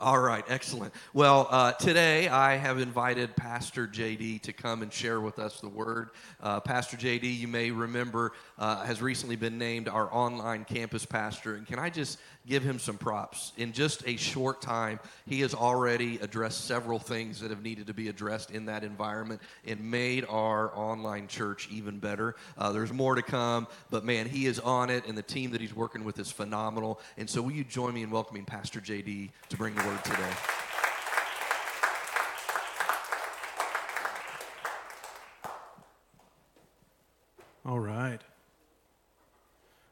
All right, excellent. Well, uh, today I have invited Pastor JD to come and share with us the word. Uh, pastor JD, you may remember, uh, has recently been named our online campus pastor. And can I just give him some props? In just a short time, he has already addressed several things that have needed to be addressed in that environment and made our online church even better. Uh, there's more to come, but man, he is on it, and the team that he's working with is phenomenal. And so, will you join me in welcoming Pastor JD to bring the word today? All right.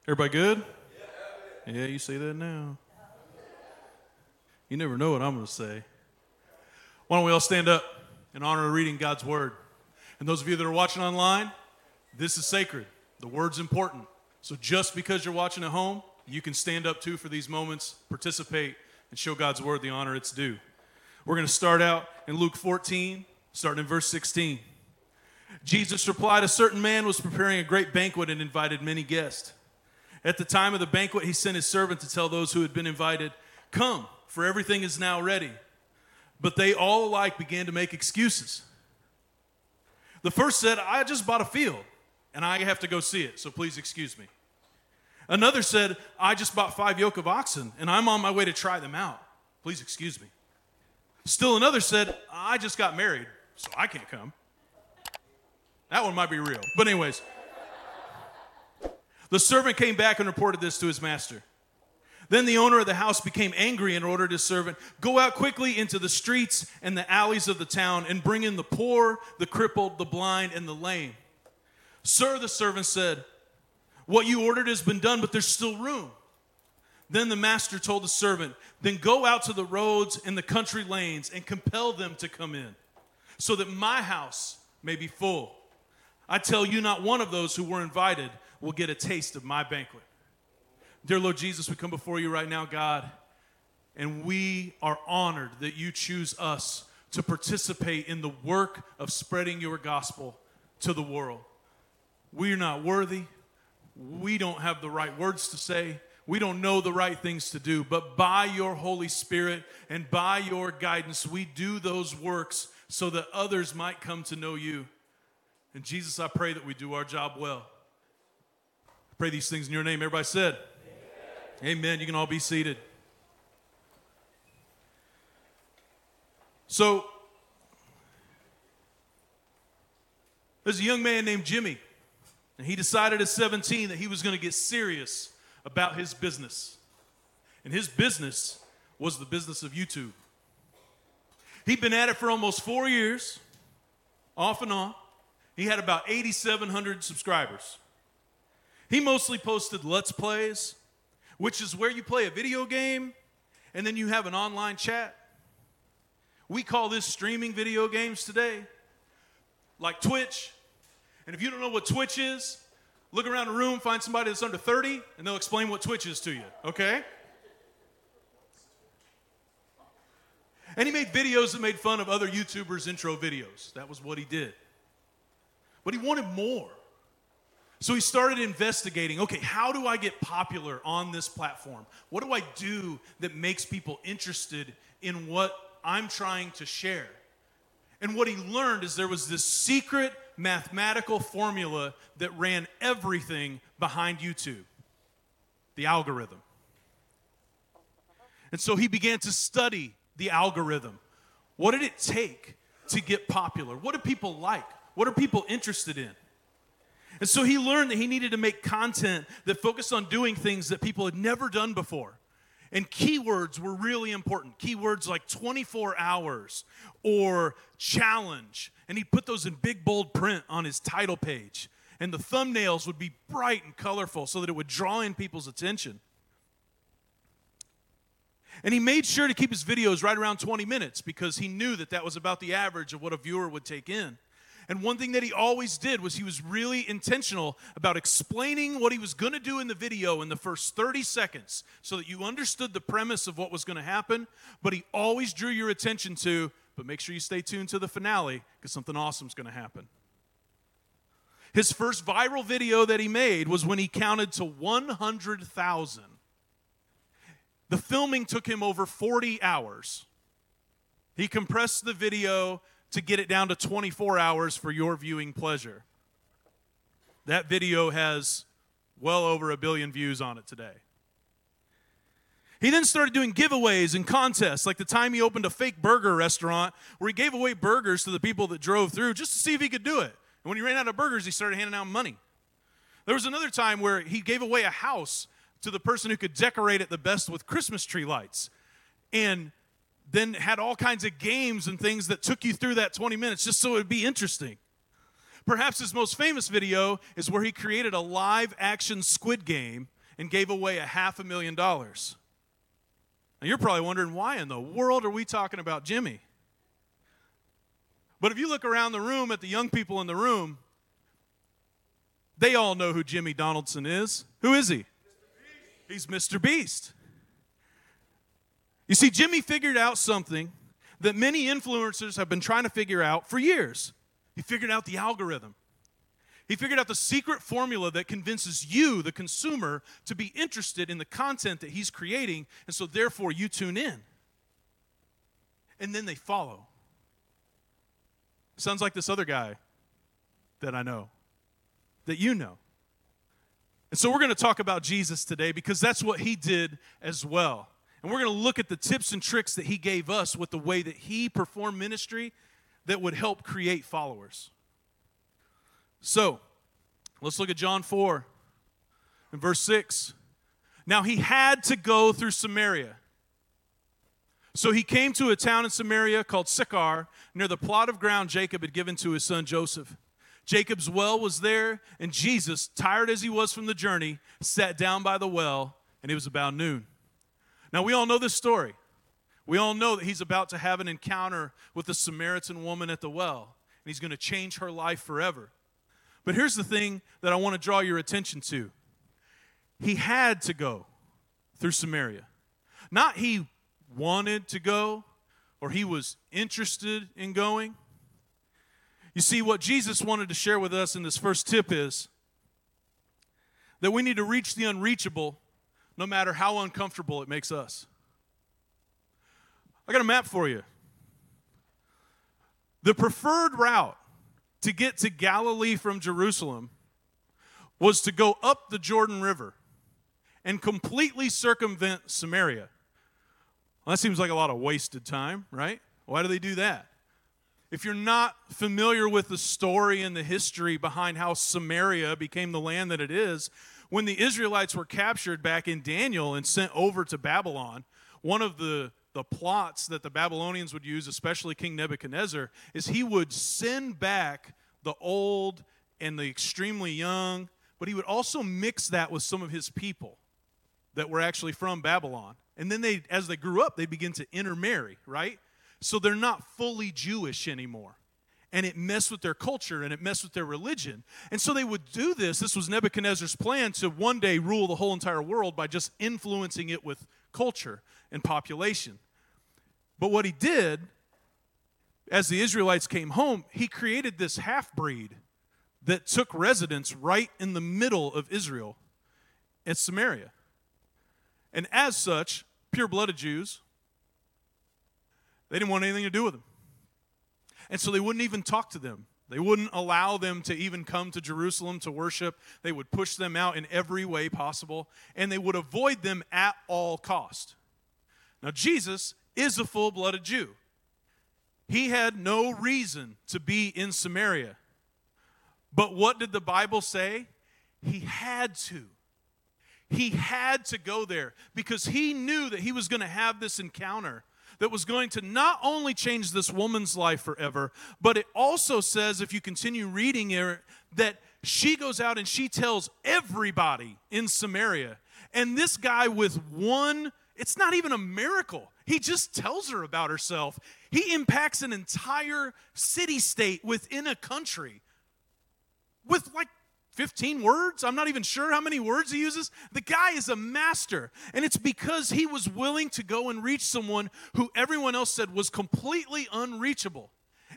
Everybody good? Yeah, you say that now. You never know what I'm going to say. Why don't we all stand up in honor of reading God's word? And those of you that are watching online, this is sacred. The word's important. So just because you're watching at home, you can stand up too for these moments, participate, and show God's word the honor it's due. We're going to start out in Luke 14, starting in verse 16. Jesus replied, A certain man was preparing a great banquet and invited many guests. At the time of the banquet, he sent his servant to tell those who had been invited, Come, for everything is now ready. But they all alike began to make excuses. The first said, I just bought a field and I have to go see it, so please excuse me. Another said, I just bought five yoke of oxen and I'm on my way to try them out. Please excuse me. Still another said, I just got married, so I can't come. That one might be real. But, anyways, the servant came back and reported this to his master. Then the owner of the house became angry and ordered his servant, Go out quickly into the streets and the alleys of the town and bring in the poor, the crippled, the blind, and the lame. Sir, the servant said, What you ordered has been done, but there's still room. Then the master told the servant, Then go out to the roads and the country lanes and compel them to come in, so that my house may be full. I tell you, not one of those who were invited will get a taste of my banquet. Dear Lord Jesus, we come before you right now, God, and we are honored that you choose us to participate in the work of spreading your gospel to the world. We're not worthy. We don't have the right words to say. We don't know the right things to do. But by your Holy Spirit and by your guidance, we do those works so that others might come to know you. And Jesus, I pray that we do our job well. I pray these things in your name. Everybody said, Amen. Amen. You can all be seated. So, there's a young man named Jimmy, and he decided at 17 that he was going to get serious about his business. And his business was the business of YouTube. He'd been at it for almost four years, off and on. He had about 8,700 subscribers. He mostly posted Let's Plays, which is where you play a video game and then you have an online chat. We call this streaming video games today, like Twitch. And if you don't know what Twitch is, look around the room, find somebody that's under 30, and they'll explain what Twitch is to you, okay? And he made videos that made fun of other YouTubers' intro videos. That was what he did but he wanted more. So he started investigating okay, how do I get popular on this platform? What do I do that makes people interested in what I'm trying to share? And what he learned is there was this secret mathematical formula that ran everything behind YouTube the algorithm. And so he began to study the algorithm. What did it take to get popular? What do people like? What are people interested in? And so he learned that he needed to make content that focused on doing things that people had never done before. And keywords were really important. Keywords like 24 hours or challenge. And he'd put those in big, bold print on his title page. And the thumbnails would be bright and colorful so that it would draw in people's attention. And he made sure to keep his videos right around 20 minutes because he knew that that was about the average of what a viewer would take in. And one thing that he always did was he was really intentional about explaining what he was going to do in the video in the first 30 seconds so that you understood the premise of what was going to happen. But he always drew your attention to, but make sure you stay tuned to the finale because something awesome is going to happen. His first viral video that he made was when he counted to 100,000. The filming took him over 40 hours. He compressed the video to get it down to 24 hours for your viewing pleasure. That video has well over a billion views on it today. He then started doing giveaways and contests, like the time he opened a fake burger restaurant where he gave away burgers to the people that drove through just to see if he could do it. And when he ran out of burgers, he started handing out money. There was another time where he gave away a house to the person who could decorate it the best with Christmas tree lights. And then had all kinds of games and things that took you through that 20 minutes just so it would be interesting. Perhaps his most famous video is where he created a live action squid game and gave away a half a million dollars. Now you're probably wondering why in the world are we talking about Jimmy? But if you look around the room at the young people in the room, they all know who Jimmy Donaldson is. Who is he? He's Mr. Beast. You see, Jimmy figured out something that many influencers have been trying to figure out for years. He figured out the algorithm. He figured out the secret formula that convinces you, the consumer, to be interested in the content that he's creating, and so therefore you tune in. And then they follow. Sounds like this other guy that I know, that you know. And so we're going to talk about Jesus today because that's what he did as well. And we're going to look at the tips and tricks that he gave us with the way that he performed ministry that would help create followers. So, let's look at John 4 and verse 6. Now he had to go through Samaria. So he came to a town in Samaria called Sychar, near the plot of ground Jacob had given to his son Joseph. Jacob's well was there, and Jesus, tired as he was from the journey, sat down by the well, and it was about noon. Now, we all know this story. We all know that he's about to have an encounter with the Samaritan woman at the well, and he's going to change her life forever. But here's the thing that I want to draw your attention to he had to go through Samaria. Not he wanted to go or he was interested in going. You see, what Jesus wanted to share with us in this first tip is that we need to reach the unreachable no matter how uncomfortable it makes us. I got a map for you. The preferred route to get to Galilee from Jerusalem was to go up the Jordan River and completely circumvent Samaria. Well, that seems like a lot of wasted time, right? Why do they do that? If you're not familiar with the story and the history behind how Samaria became the land that it is, when the Israelites were captured back in Daniel and sent over to Babylon, one of the the plots that the Babylonians would use, especially King Nebuchadnezzar, is he would send back the old and the extremely young, but he would also mix that with some of his people that were actually from Babylon. And then they, as they grew up, they begin to intermarry, right? So they're not fully Jewish anymore. And it messed with their culture and it messed with their religion. And so they would do this. This was Nebuchadnezzar's plan to one day rule the whole entire world by just influencing it with culture and population. But what he did, as the Israelites came home, he created this half breed that took residence right in the middle of Israel at Samaria. And as such, pure blooded Jews, they didn't want anything to do with them. And so they wouldn't even talk to them. They wouldn't allow them to even come to Jerusalem to worship. They would push them out in every way possible, and they would avoid them at all cost. Now, Jesus is a full blooded Jew. He had no reason to be in Samaria. But what did the Bible say? He had to. He had to go there because he knew that he was going to have this encounter that was going to not only change this woman's life forever, but it also says, if you continue reading it, that she goes out and she tells everybody in Samaria. And this guy, with one, it's not even a miracle. He just tells her about herself. He impacts an entire city state within a country with like 15 words. I'm not even sure how many words he uses. The guy is a master. And it's because he was willing to go and reach someone who everyone else said was completely unreachable.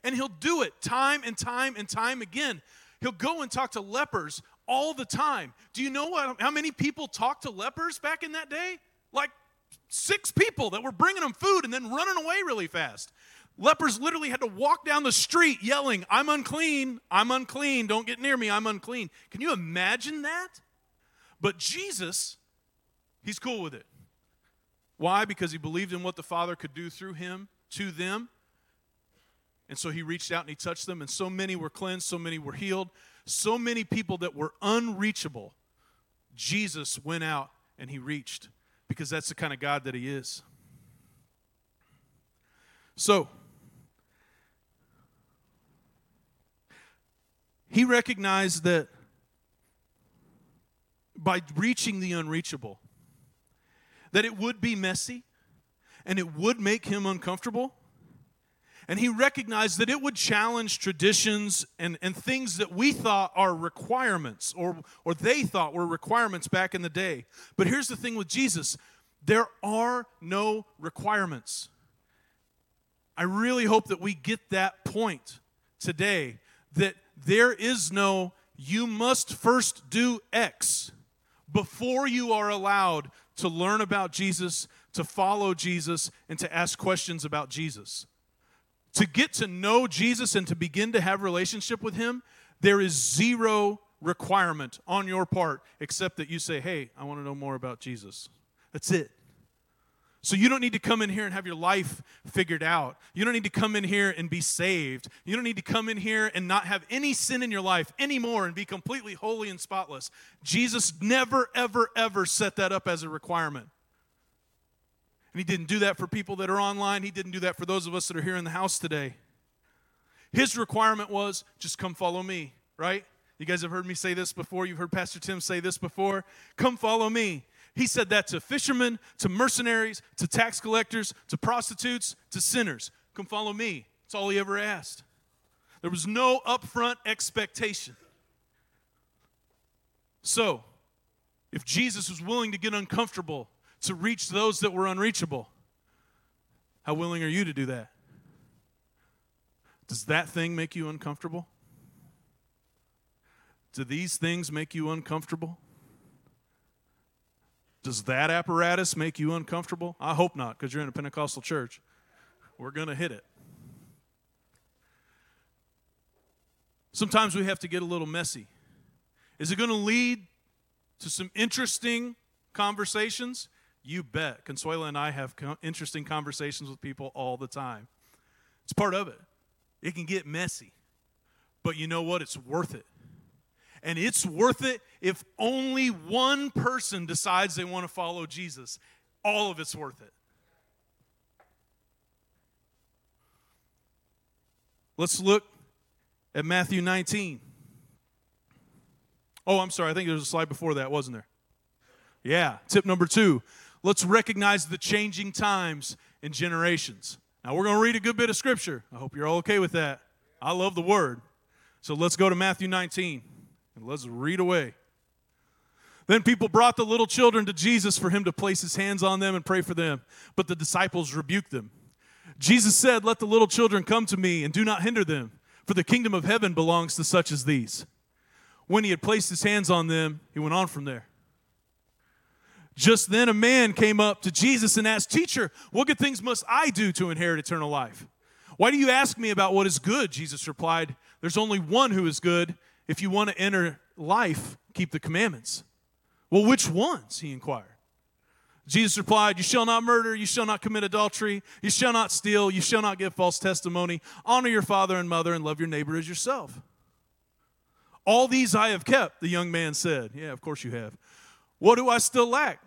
And he'll do it time and time and time again. He'll go and talk to lepers all the time. Do you know what, how many people talked to lepers back in that day? Like six people that were bringing them food and then running away really fast. Lepers literally had to walk down the street yelling, I'm unclean, I'm unclean, don't get near me, I'm unclean. Can you imagine that? But Jesus, he's cool with it. Why? Because he believed in what the Father could do through him to them. And so he reached out and he touched them, and so many were cleansed, so many were healed, so many people that were unreachable. Jesus went out and he reached because that's the kind of God that he is. So, He recognized that by reaching the unreachable, that it would be messy and it would make him uncomfortable. And he recognized that it would challenge traditions and, and things that we thought are requirements or, or they thought were requirements back in the day. But here's the thing with Jesus there are no requirements. I really hope that we get that point today that there is no, you must first do X before you are allowed to learn about Jesus, to follow Jesus, and to ask questions about Jesus. To get to know Jesus and to begin to have relationship with him, there is zero requirement on your part except that you say, "Hey, I want to know more about Jesus." That's it. So you don't need to come in here and have your life figured out. You don't need to come in here and be saved. You don't need to come in here and not have any sin in your life anymore and be completely holy and spotless. Jesus never, ever, ever set that up as a requirement. And he didn't do that for people that are online. He didn't do that for those of us that are here in the house today. His requirement was just come follow me, right? You guys have heard me say this before. You've heard Pastor Tim say this before. Come follow me. He said that to fishermen, to mercenaries, to tax collectors, to prostitutes, to sinners. Come follow me. That's all he ever asked. There was no upfront expectation. So, if Jesus was willing to get uncomfortable to reach those that were unreachable, how willing are you to do that? Does that thing make you uncomfortable? Do these things make you uncomfortable? Does that apparatus make you uncomfortable? I hope not, because you're in a Pentecostal church. We're going to hit it. Sometimes we have to get a little messy. Is it going to lead to some interesting conversations? You bet. Consuela and I have interesting conversations with people all the time. It's part of it. It can get messy, but you know what? It's worth it. And it's worth it if only one person decides they want to follow Jesus. All of it's worth it. Let's look at Matthew 19. Oh, I'm sorry. I think there was a slide before that, wasn't there? Yeah. Tip number two let's recognize the changing times and generations. Now, we're going to read a good bit of scripture. I hope you're all okay with that. I love the word. So let's go to Matthew 19 and let's read away. Then people brought the little children to Jesus for him to place his hands on them and pray for them. But the disciples rebuked them. Jesus said, Let the little children come to me and do not hinder them, for the kingdom of heaven belongs to such as these. When he had placed his hands on them, he went on from there. Just then a man came up to Jesus and asked, Teacher, what good things must I do to inherit eternal life? Why do you ask me about what is good? Jesus replied, There's only one who is good. If you want to enter life, keep the commandments. Well, which ones? He inquired. Jesus replied, You shall not murder, you shall not commit adultery, you shall not steal, you shall not give false testimony, honor your father and mother, and love your neighbor as yourself. All these I have kept, the young man said. Yeah, of course you have. What do I still lack?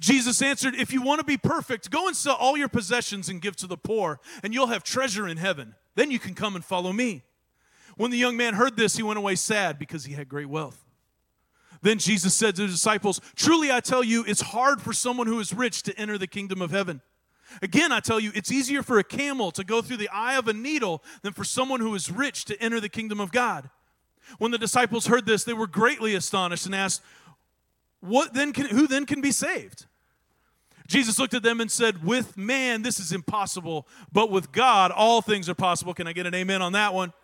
Jesus answered, If you want to be perfect, go and sell all your possessions and give to the poor, and you'll have treasure in heaven. Then you can come and follow me. When the young man heard this, he went away sad because he had great wealth. Then Jesus said to the disciples, Truly I tell you, it's hard for someone who is rich to enter the kingdom of heaven. Again, I tell you, it's easier for a camel to go through the eye of a needle than for someone who is rich to enter the kingdom of God. When the disciples heard this, they were greatly astonished and asked, what then can, who then can be saved? Jesus looked at them and said, With man, this is impossible, but with God, all things are possible. Can I get an amen on that one?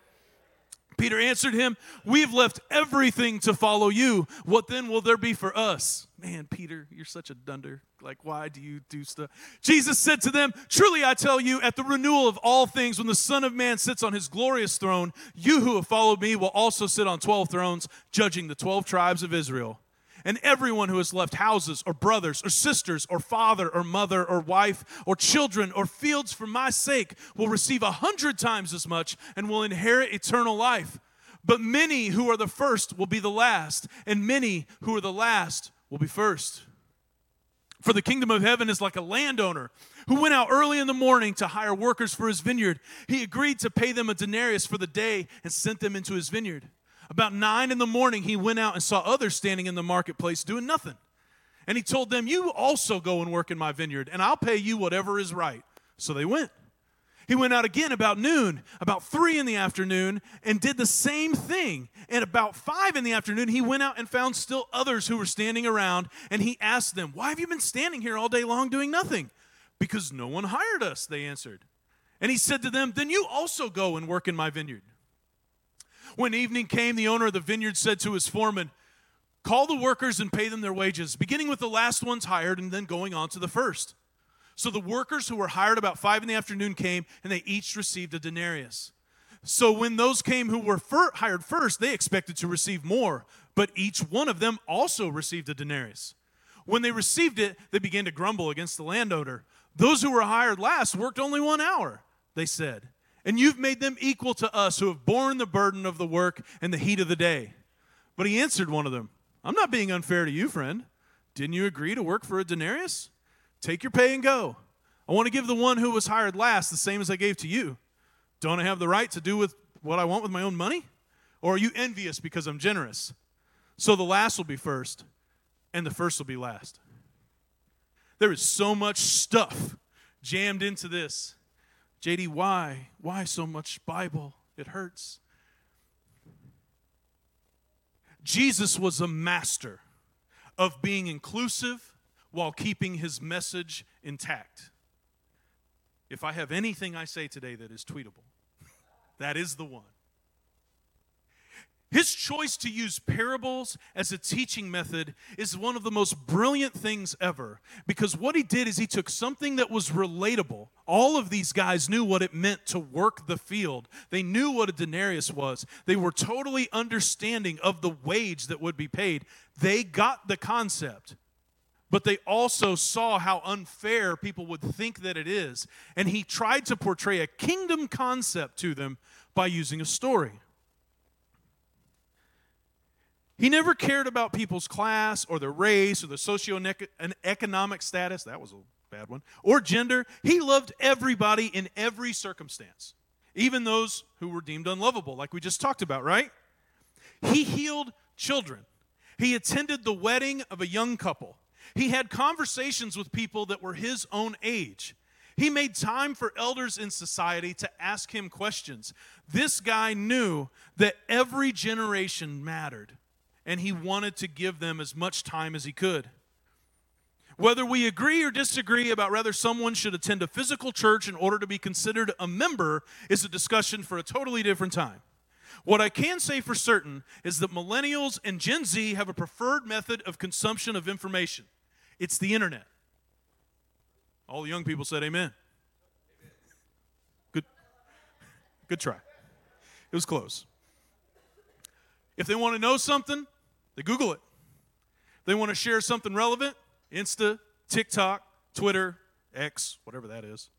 Peter answered him, We've left everything to follow you. What then will there be for us? Man, Peter, you're such a dunder. Like, why do you do stuff? Jesus said to them, Truly I tell you, at the renewal of all things, when the Son of Man sits on his glorious throne, you who have followed me will also sit on 12 thrones, judging the 12 tribes of Israel. And everyone who has left houses or brothers or sisters or father or mother or wife or children or fields for my sake will receive a hundred times as much and will inherit eternal life. But many who are the first will be the last, and many who are the last will be first. For the kingdom of heaven is like a landowner who went out early in the morning to hire workers for his vineyard. He agreed to pay them a denarius for the day and sent them into his vineyard. About nine in the morning, he went out and saw others standing in the marketplace doing nothing. And he told them, You also go and work in my vineyard, and I'll pay you whatever is right. So they went. He went out again about noon, about three in the afternoon, and did the same thing. And about five in the afternoon, he went out and found still others who were standing around, and he asked them, Why have you been standing here all day long doing nothing? Because no one hired us, they answered. And he said to them, Then you also go and work in my vineyard. When evening came, the owner of the vineyard said to his foreman, Call the workers and pay them their wages, beginning with the last ones hired and then going on to the first. So the workers who were hired about five in the afternoon came, and they each received a denarius. So when those came who were fir- hired first, they expected to receive more, but each one of them also received a denarius. When they received it, they began to grumble against the landowner. Those who were hired last worked only one hour, they said and you've made them equal to us who have borne the burden of the work and the heat of the day. But he answered one of them, I'm not being unfair to you, friend. Didn't you agree to work for a denarius? Take your pay and go. I want to give the one who was hired last the same as I gave to you. Don't I have the right to do with what I want with my own money? Or are you envious because I'm generous? So the last will be first, and the first will be last. There is so much stuff jammed into this. JD, why? Why so much Bible? It hurts. Jesus was a master of being inclusive while keeping his message intact. If I have anything I say today that is tweetable, that is the one. His choice to use parables as a teaching method is one of the most brilliant things ever because what he did is he took something that was relatable. All of these guys knew what it meant to work the field, they knew what a denarius was, they were totally understanding of the wage that would be paid. They got the concept. But they also saw how unfair people would think that it is. And he tried to portray a kingdom concept to them by using a story. He never cared about people's class or their race or their socioeconomic status. That was a bad one. Or gender. He loved everybody in every circumstance, even those who were deemed unlovable, like we just talked about, right? He healed children. He attended the wedding of a young couple. He had conversations with people that were his own age. He made time for elders in society to ask him questions. This guy knew that every generation mattered and he wanted to give them as much time as he could. Whether we agree or disagree about whether someone should attend a physical church in order to be considered a member is a discussion for a totally different time. What I can say for certain is that millennials and Gen Z have a preferred method of consumption of information it's the internet. All the young people said amen. Good, good try. It was close. If they want to know something, they Google it. They want to share something relevant, Insta, TikTok, Twitter, X, whatever that is.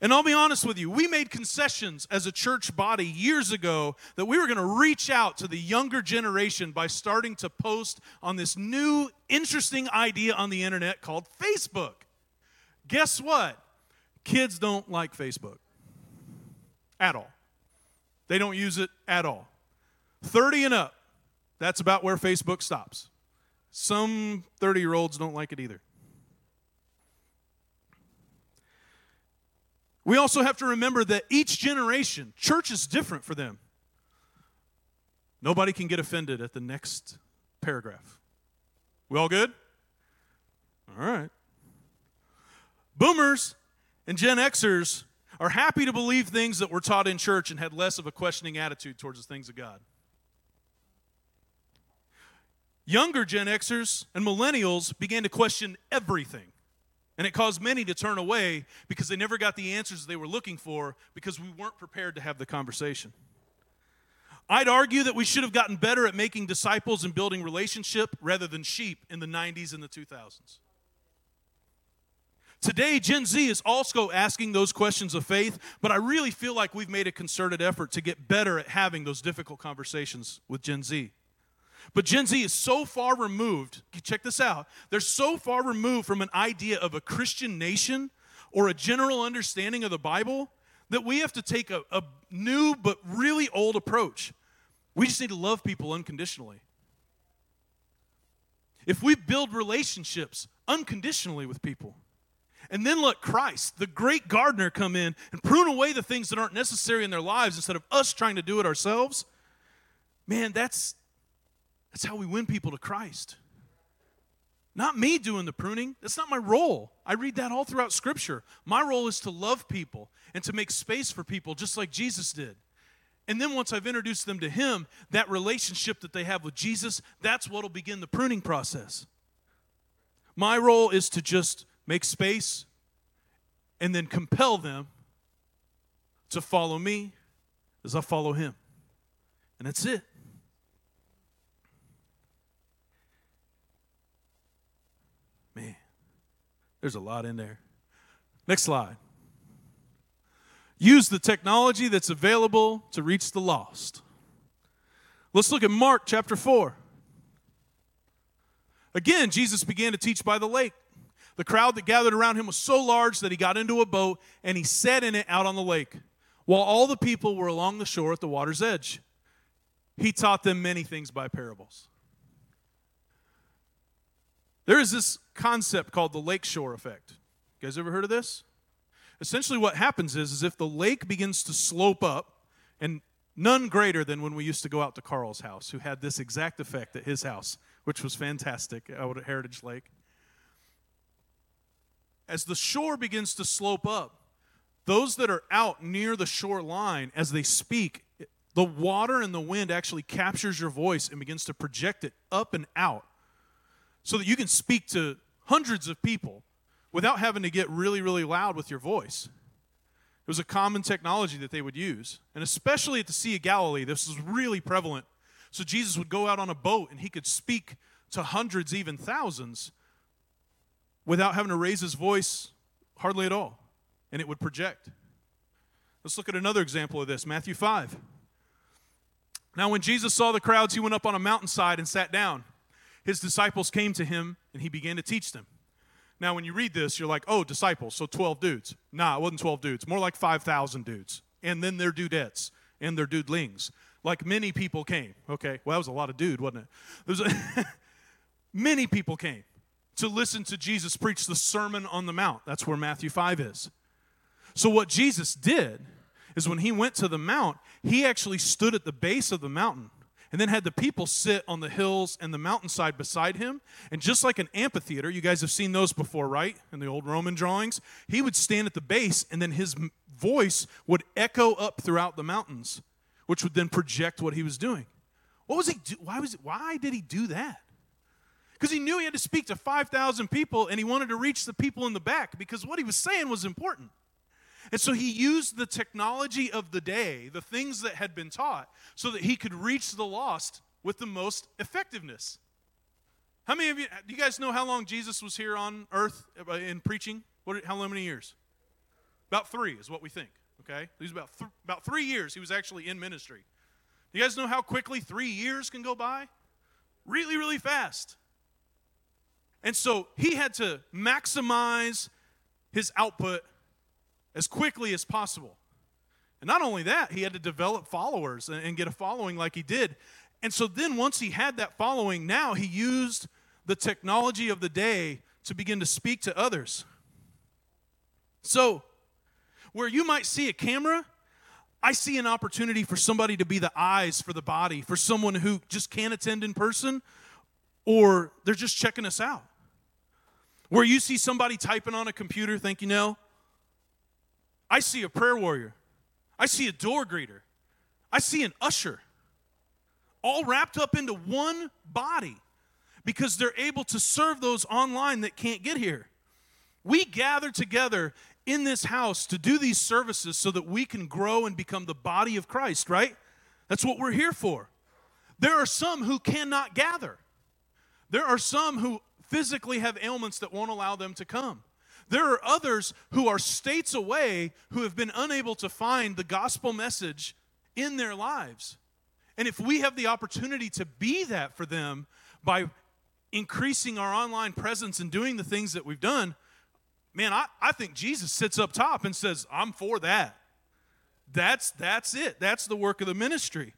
And I'll be honest with you, we made concessions as a church body years ago that we were going to reach out to the younger generation by starting to post on this new interesting idea on the internet called Facebook. Guess what? Kids don't like Facebook at all. They don't use it at all. 30 and up, that's about where Facebook stops. Some 30 year olds don't like it either. We also have to remember that each generation, church is different for them. Nobody can get offended at the next paragraph. We all good? All right. Boomers and Gen Xers are happy to believe things that were taught in church and had less of a questioning attitude towards the things of God. Younger Gen Xers and millennials began to question everything. And it caused many to turn away because they never got the answers they were looking for because we weren't prepared to have the conversation. I'd argue that we should have gotten better at making disciples and building relationship rather than sheep in the 90s and the 2000s. Today, Gen Z is also asking those questions of faith, but I really feel like we've made a concerted effort to get better at having those difficult conversations with Gen Z. But Gen Z is so far removed, check this out, they're so far removed from an idea of a Christian nation or a general understanding of the Bible that we have to take a, a new but really old approach. We just need to love people unconditionally. If we build relationships unconditionally with people, and then let Christ, the great gardener, come in and prune away the things that aren't necessary in their lives instead of us trying to do it ourselves, man, that's, that's how we win people to Christ. Not me doing the pruning. That's not my role. I read that all throughout Scripture. My role is to love people and to make space for people just like Jesus did. And then once I've introduced them to Him, that relationship that they have with Jesus, that's what will begin the pruning process. My role is to just make space, and then compel them to follow me as I follow him. And that's it. There's a lot in there. Next slide. Use the technology that's available to reach the lost. Let's look at Mark chapter 4. Again, Jesus began to teach by the lake. The crowd that gathered around him was so large that he got into a boat and he sat in it out on the lake, while all the people were along the shore at the water's edge. He taught them many things by parables. There is this concept called the lakeshore effect. You guys ever heard of this? Essentially, what happens is, is if the lake begins to slope up, and none greater than when we used to go out to Carl's house, who had this exact effect at his house, which was fantastic out at Heritage Lake as the shore begins to slope up, those that are out near the shoreline, as they speak, the water and the wind actually captures your voice and begins to project it up and out so that you can speak to hundreds of people without having to get really, really loud with your voice. It was a common technology that they would use. And especially at the Sea of Galilee, this was really prevalent. So Jesus would go out on a boat and he could speak to hundreds, even thousands, without having to raise his voice hardly at all, and it would project. Let's look at another example of this Matthew 5. Now, when Jesus saw the crowds, he went up on a mountainside and sat down. His disciples came to him, and he began to teach them. Now, when you read this, you're like, oh, disciples, so 12 dudes. Nah, it wasn't 12 dudes, more like 5,000 dudes. And then their dudettes and their dudelings. Like many people came. Okay, well, that was a lot of dude, wasn't it? There's many people came to listen to Jesus preach the Sermon on the Mount. That's where Matthew 5 is. So, what Jesus did is when he went to the mount, he actually stood at the base of the mountain and then had the people sit on the hills and the mountainside beside him. And just like an amphitheater, you guys have seen those before, right? In the old Roman drawings, he would stand at the base and then his voice would echo up throughout the mountains, which would then project what he was doing. What was he do? Why was why did he do that? because he knew he had to speak to 5,000 people and he wanted to reach the people in the back because what he was saying was important. And so he used the technology of the day, the things that had been taught, so that he could reach the lost with the most effectiveness. How many of you, do you guys know how long Jesus was here on earth uh, in preaching? What, how many years? About three is what we think, okay? He was about, th- about three years he was actually in ministry. Do you guys know how quickly three years can go by? Really, really fast. And so he had to maximize his output as quickly as possible. And not only that, he had to develop followers and, get a following like he did. And so then, once he had that following, now he used the technology of the day to begin to speak to others. So, where you might see a camera, I see an opportunity for somebody to be the eyes for the body, for someone who just can't attend in person or they're just checking us out. Where you see somebody typing on a computer, think you know, I see a prayer warrior. I see a door greeter. I see an usher. All wrapped up into one body because they're able to serve those online that can't get here. We gather together in this house to do these services so that we can grow and become the body of Christ, right? That's what we're here for. There are some who cannot gather. There are some who physically have ailments that won't allow them to come. There are others who are states away who have been unable to find the gospel message in their lives. And if we have the opportunity to be that for them by increasing our online presence and doing the things that we've done, man, I, I think Jesus sits up top and says, I'm for that. That's, that's it. That's the work of the ministry.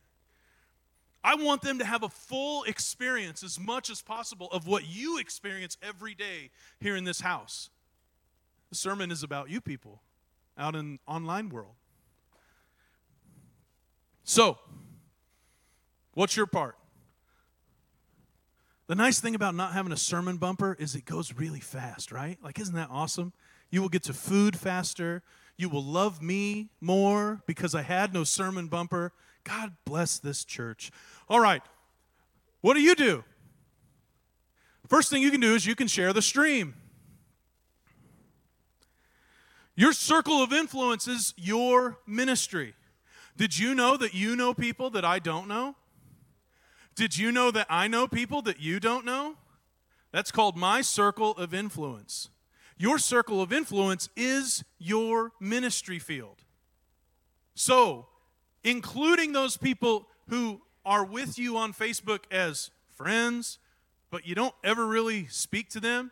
I want them to have a full experience as much as possible of what you experience every day here in this house. The sermon is about you people out in online world. So, what's your part? The nice thing about not having a sermon bumper is it goes really fast, right? Like, isn't that awesome? You will get to food faster. You will love me more because I had no sermon bumper. God bless this church. All right, what do you do? First thing you can do is you can share the stream. Your circle of influence is your ministry. Did you know that you know people that I don't know? Did you know that I know people that you don't know? That's called my circle of influence. Your circle of influence is your ministry field. So, including those people who are with you on Facebook as friends, but you don't ever really speak to them,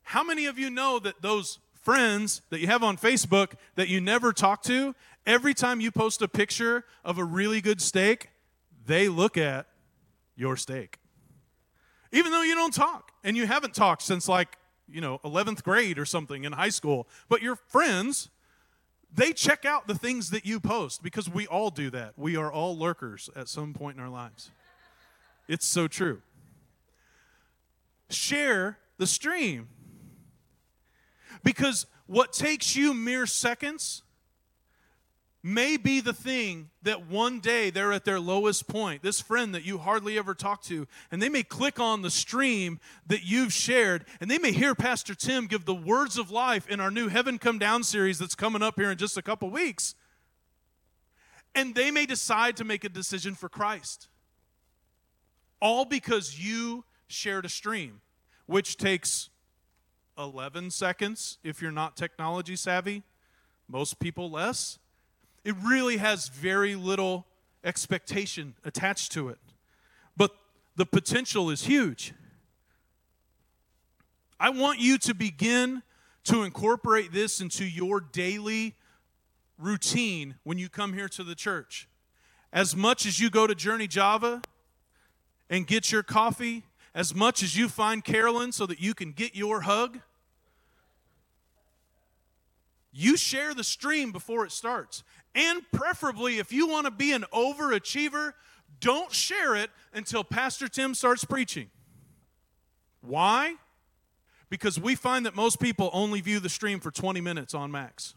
how many of you know that those friends that you have on Facebook that you never talk to, every time you post a picture of a really good steak, they look at your steak. Even though you don't talk and you haven't talked since like, you know, 11th grade or something in high school, but your friends, they check out the things that you post because we all do that. We are all lurkers at some point in our lives. It's so true. Share the stream. Because what takes you mere seconds may be the thing that one day they're at their lowest point. This friend that you hardly ever talk to, and they may click on the stream that you've shared, and they may hear Pastor Tim give the words of life in our new Heaven Come Down series that's coming up here in just a couple weeks. And they may decide to make a decision for Christ. All because you shared a stream, which takes 11 seconds if you're not technology savvy, most people less. It really has very little expectation attached to it. But the potential is huge. I want you to begin to incorporate this into your daily routine when you come here to the church. As much as you go to Journey Java and get your coffee, as much as you find Carolyn so that you can get your hug, you share the stream before it starts. And preferably, if you want to be an overachiever, don't share it until Pastor Tim starts preaching. Why? Because we find that most people only view the stream for 20 minutes on max.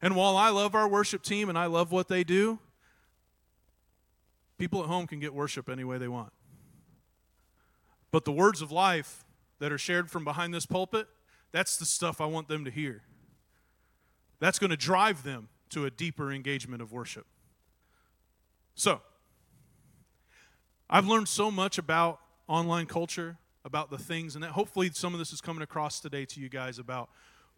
And while I love our worship team and I love what they do, people at home can get worship any way they want. But the words of life that are shared from behind this pulpit, that's the stuff I want them to hear. That's going to drive them to a deeper engagement of worship. So, I've learned so much about online culture, about the things, and that hopefully some of this is coming across today to you guys about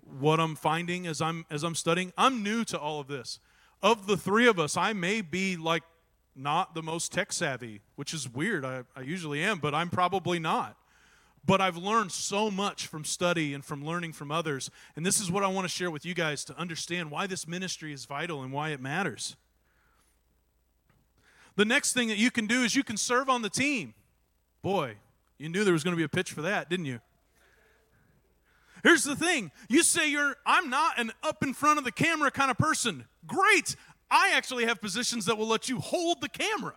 what I'm finding as I'm as I'm studying. I'm new to all of this. Of the three of us, I may be like not the most tech savvy, which is weird. I, I usually am, but I'm probably not. But I've learned so much from study and from learning from others. And this is what I want to share with you guys to understand why this ministry is vital and why it matters. The next thing that you can do is you can serve on the team. Boy, you knew there was going to be a pitch for that, didn't you? Here's the thing. You say you're I'm not an up in front of the camera kind of person. Great. I actually have positions that will let you hold the camera.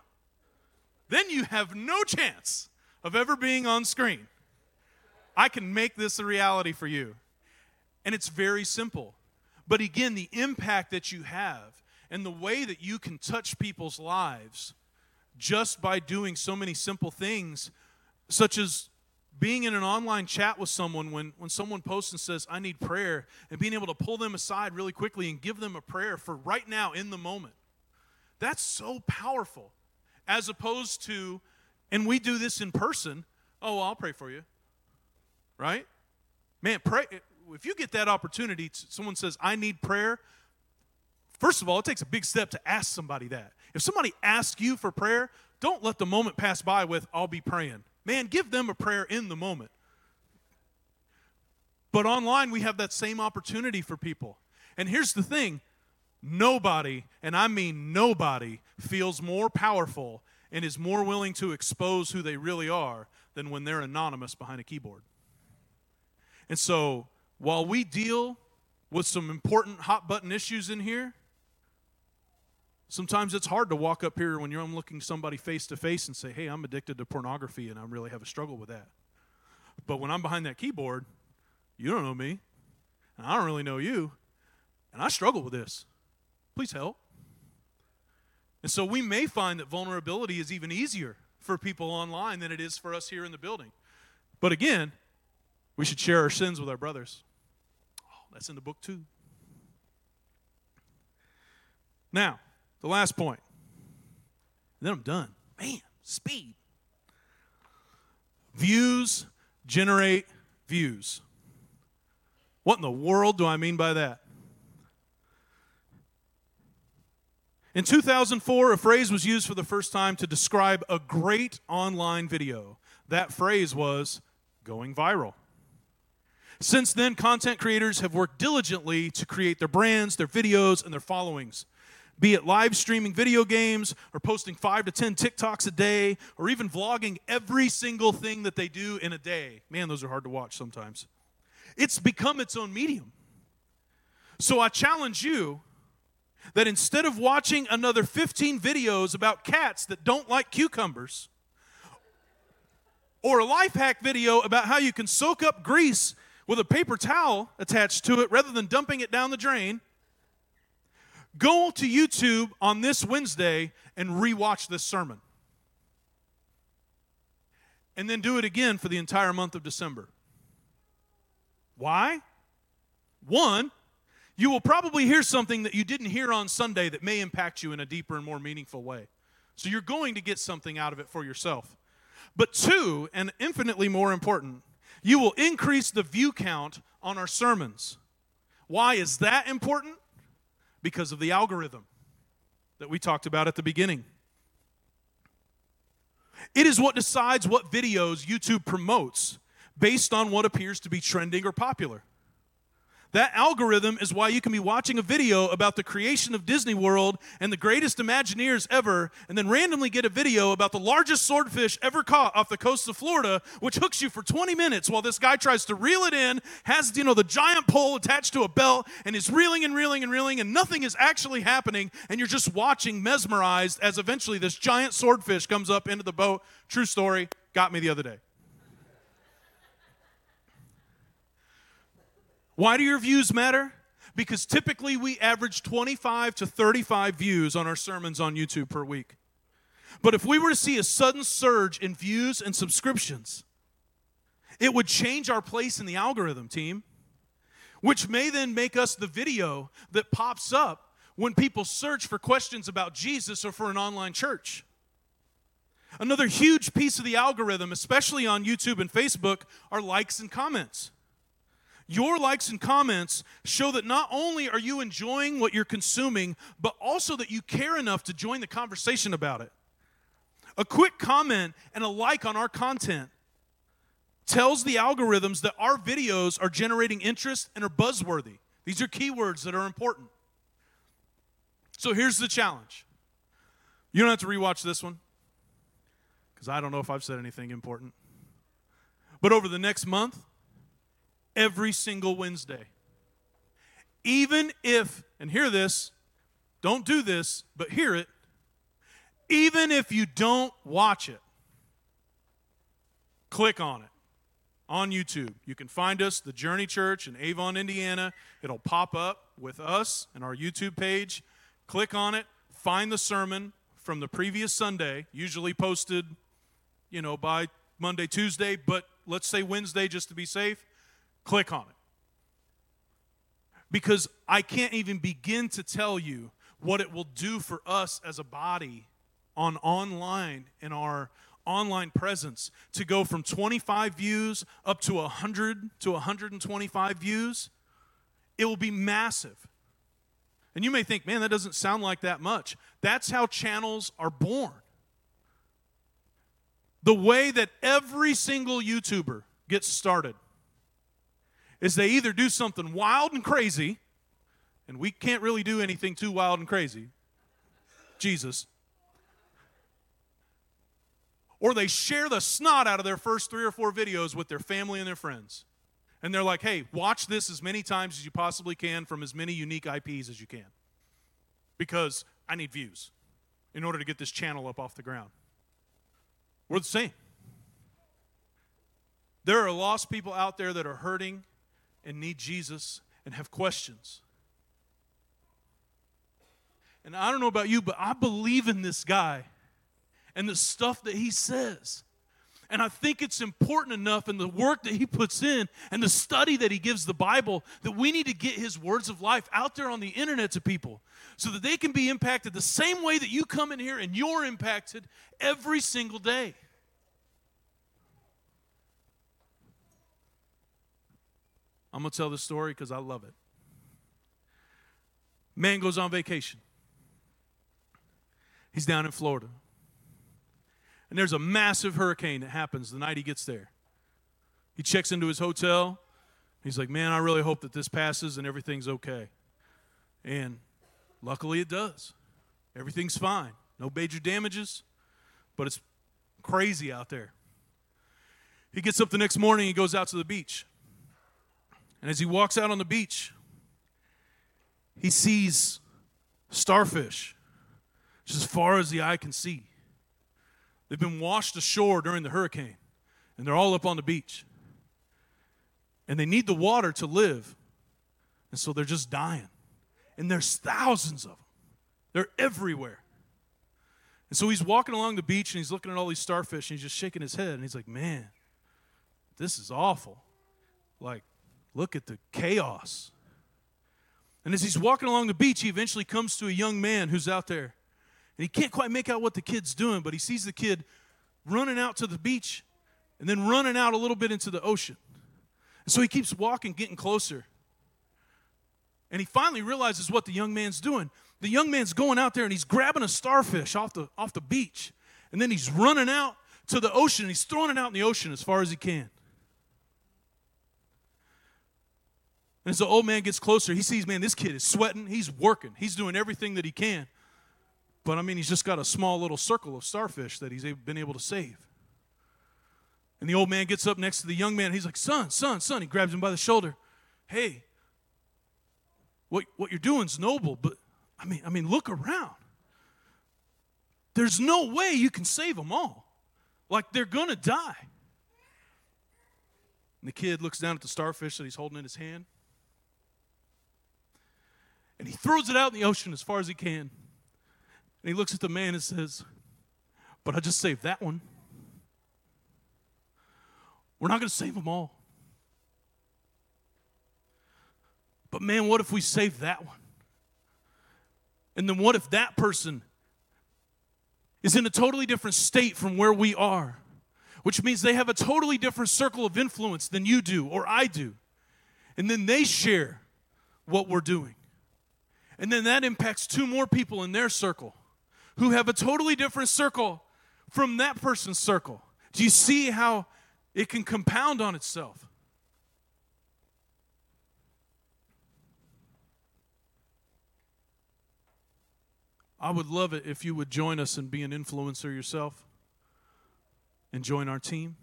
Then you have no chance of ever being on screen. I can make this a reality for you. And it's very simple. But again, the impact that you have and the way that you can touch people's lives just by doing so many simple things, such as being in an online chat with someone when, when someone posts and says, I need prayer, and being able to pull them aside really quickly and give them a prayer for right now in the moment. That's so powerful. As opposed to, and we do this in person, oh, well, I'll pray for you. Right? Man, pray. If you get that opportunity, someone says, I need prayer, first of all, it takes a big step to ask somebody that. If somebody asks you for prayer, don't let the moment pass by with, I'll be praying. Man, give them a prayer in the moment. But online, we have that same opportunity for people. And here's the thing nobody, and I mean nobody, feels more powerful and is more willing to expose who they really are than when they're anonymous behind a keyboard. And so, while we deal with some important hot button issues in here, Sometimes it's hard to walk up here when you're looking somebody face to face and say, hey, I'm addicted to pornography and I really have a struggle with that. But when I'm behind that keyboard, you don't know me, and I don't really know you, and I struggle with this. Please help. And so we may find that vulnerability is even easier for people online than it is for us here in the building. But again, we should share our sins with our brothers. Oh, that's in the book too. Now, the last point. then I'm done. Man, speed. Views generate views. What in the world do I mean by that? In 2004, a phrase was used for the first time to describe a great online video. That phrase was going viral. Since then, content creators have worked diligently to create their brands, their videos, and their followings be it live streaming video games or posting five to 10 TikToks a day or even vlogging every single thing that they do in a day. Man, those are hard to watch sometimes. It's become its own medium. So I challenge you that instead of watching another 15 videos about cats that don't like cucumbers, or a life hack video about how you can soak up grease with a paper towel attached to it rather than dumping it down the drain, Go to YouTube on this Wednesday and rewatch this sermon. And then do it again for the entire month of December. Why? One, you will probably hear something that you didn't hear on Sunday that may impact you in a deeper and more meaningful way. So you're going to get something out of it for yourself. But two, and infinitely more important, you will increase the view count on our sermons. Why is that important? Because of the algorithm that we talked about at the beginning. It is what decides what videos YouTube promotes based on what appears to be trending or popular. That algorithm is why you can be watching a video about the creation of Disney World and the greatest Imagineers ever, and then randomly get a video about the largest swordfish ever caught off the coast of Florida, which hooks you for 20 minutes while this guy tries to reel it in, has you know the giant pole attached to a belt, and is reeling and reeling and reeling, and nothing is actually happening, and you're just watching, mesmerized, as eventually this giant swordfish comes up into the boat. True story, got me the other day. Why do your views matter? Because typically we average 25 to 35 views on our sermons on YouTube per week. But if we were to see a sudden surge in views and subscriptions, it would change our place in the algorithm, team, which may then make us the video that pops up when people search for questions about Jesus or for an online church. Another huge piece of the algorithm, especially on YouTube and Facebook, are likes and comments. Your likes and comments show that not only are you enjoying what you're consuming, but also that you care enough to join the conversation about it. A quick comment and a like on our content tells the algorithms that our videos are generating interest and are buzzworthy. These are keywords that are important. So here's the challenge. You don't have to rewatch this one because I don't know if I've said anything important. But over the next month, every single Wednesday. Even if, and hear this, don't do this, but hear it. Even if you don't watch it, click on it. on YouTube. You can find us, The Journey Church in Avon, Indiana. It'll pop up with us and our YouTube page. Click on it, find the sermon from the previous Sunday, usually posted, you know, by Monday, Tuesday, but let's say Wednesday just to be safe. Click on it. Because I can't even begin to tell you what it will do for us as a body on online in our online presence to go from 25 views up to 100 to 125 views, it will be massive. And you may think, man, that doesn't sound like that much. That's how channels are born. The way that every single YouTuber gets started is they either do something wild and crazy, and we can't really do anything too wild and crazy. Jesus or they share the snot out of their first three or four videos with their family and their friends. And they're like, hey, watch this as many times as you possibly can from as many unique IPs as you can. Because I need views in order to get this channel up off the ground. We're the same. There are lost people out there that are hurting and need Jesus and have questions. And I don't know about you, but I believe in this guy and the stuff that he says. And I think it's important enough in the work that he puts in and the study that he gives the Bible that we need to get his words of life out there on the internet to people so that they can be impacted the same way that you come in here and you're impacted every single day. I'm going to tell the story because I love it. Man goes on vacation. He's down in Florida and there's a massive hurricane that happens the night he gets there. He checks into his hotel. He's like, Man, I really hope that this passes and everything's okay. And luckily it does. Everything's fine. No major damages, but it's crazy out there. He gets up the next morning, he goes out to the beach. And as he walks out on the beach, he sees starfish just as far as the eye can see. They've been washed ashore during the hurricane, and they're all up on the beach. And they need the water to live, and so they're just dying. And there's thousands of them, they're everywhere. And so he's walking along the beach and he's looking at all these starfish and he's just shaking his head and he's like, man, this is awful. Like, look at the chaos. And as he's walking along the beach, he eventually comes to a young man who's out there and he can't quite make out what the kid's doing, but he sees the kid running out to the beach and then running out a little bit into the ocean. And so he keeps walking, getting closer. And he finally realizes what the young man's doing. The young man's going out there and he's grabbing a starfish off the, off the beach. And then he's running out to the ocean he's throwing it out in the ocean as far as he can. And as the old man gets closer, he sees, man, this kid is sweating. He's working. He's doing everything that he can. But I mean, he's just got a small little circle of starfish that he's been able to save. And the old man gets up next to the young man. He's like, Son, son, son. He grabs him by the shoulder. Hey, what, what you're doing is noble, but I mean, I mean, look around. There's no way you can save them all. Like they're gonna die. And the kid looks down at the starfish that he's holding in his hand. And he throws it out in the ocean as far as he can. And he looks at the man and says, But I just saved that one. We're not going to save them all. But man, what if we save that one? And then what if that person is in a totally different state from where we are? Which means they have a totally different circle of influence than you do or I do. And then they share what we're doing. And then that impacts two more people in their circle who have a totally different circle from that person's circle. Do you see how it can compound on itself? I would love it if you would join us and be an influencer yourself and join our team.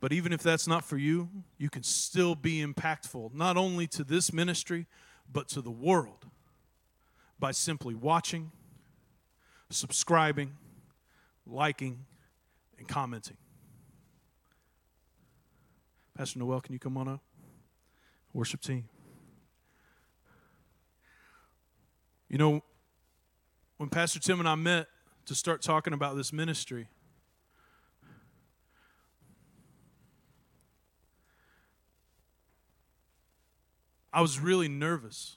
But even if that's not for you, you can still be impactful, not only to this ministry, but to the world by simply watching subscribing, liking, and commenting. Pastor Noel, can you come on up? Worship team. You know, when Pastor Tim and I met to start talking about this ministry, I was really nervous.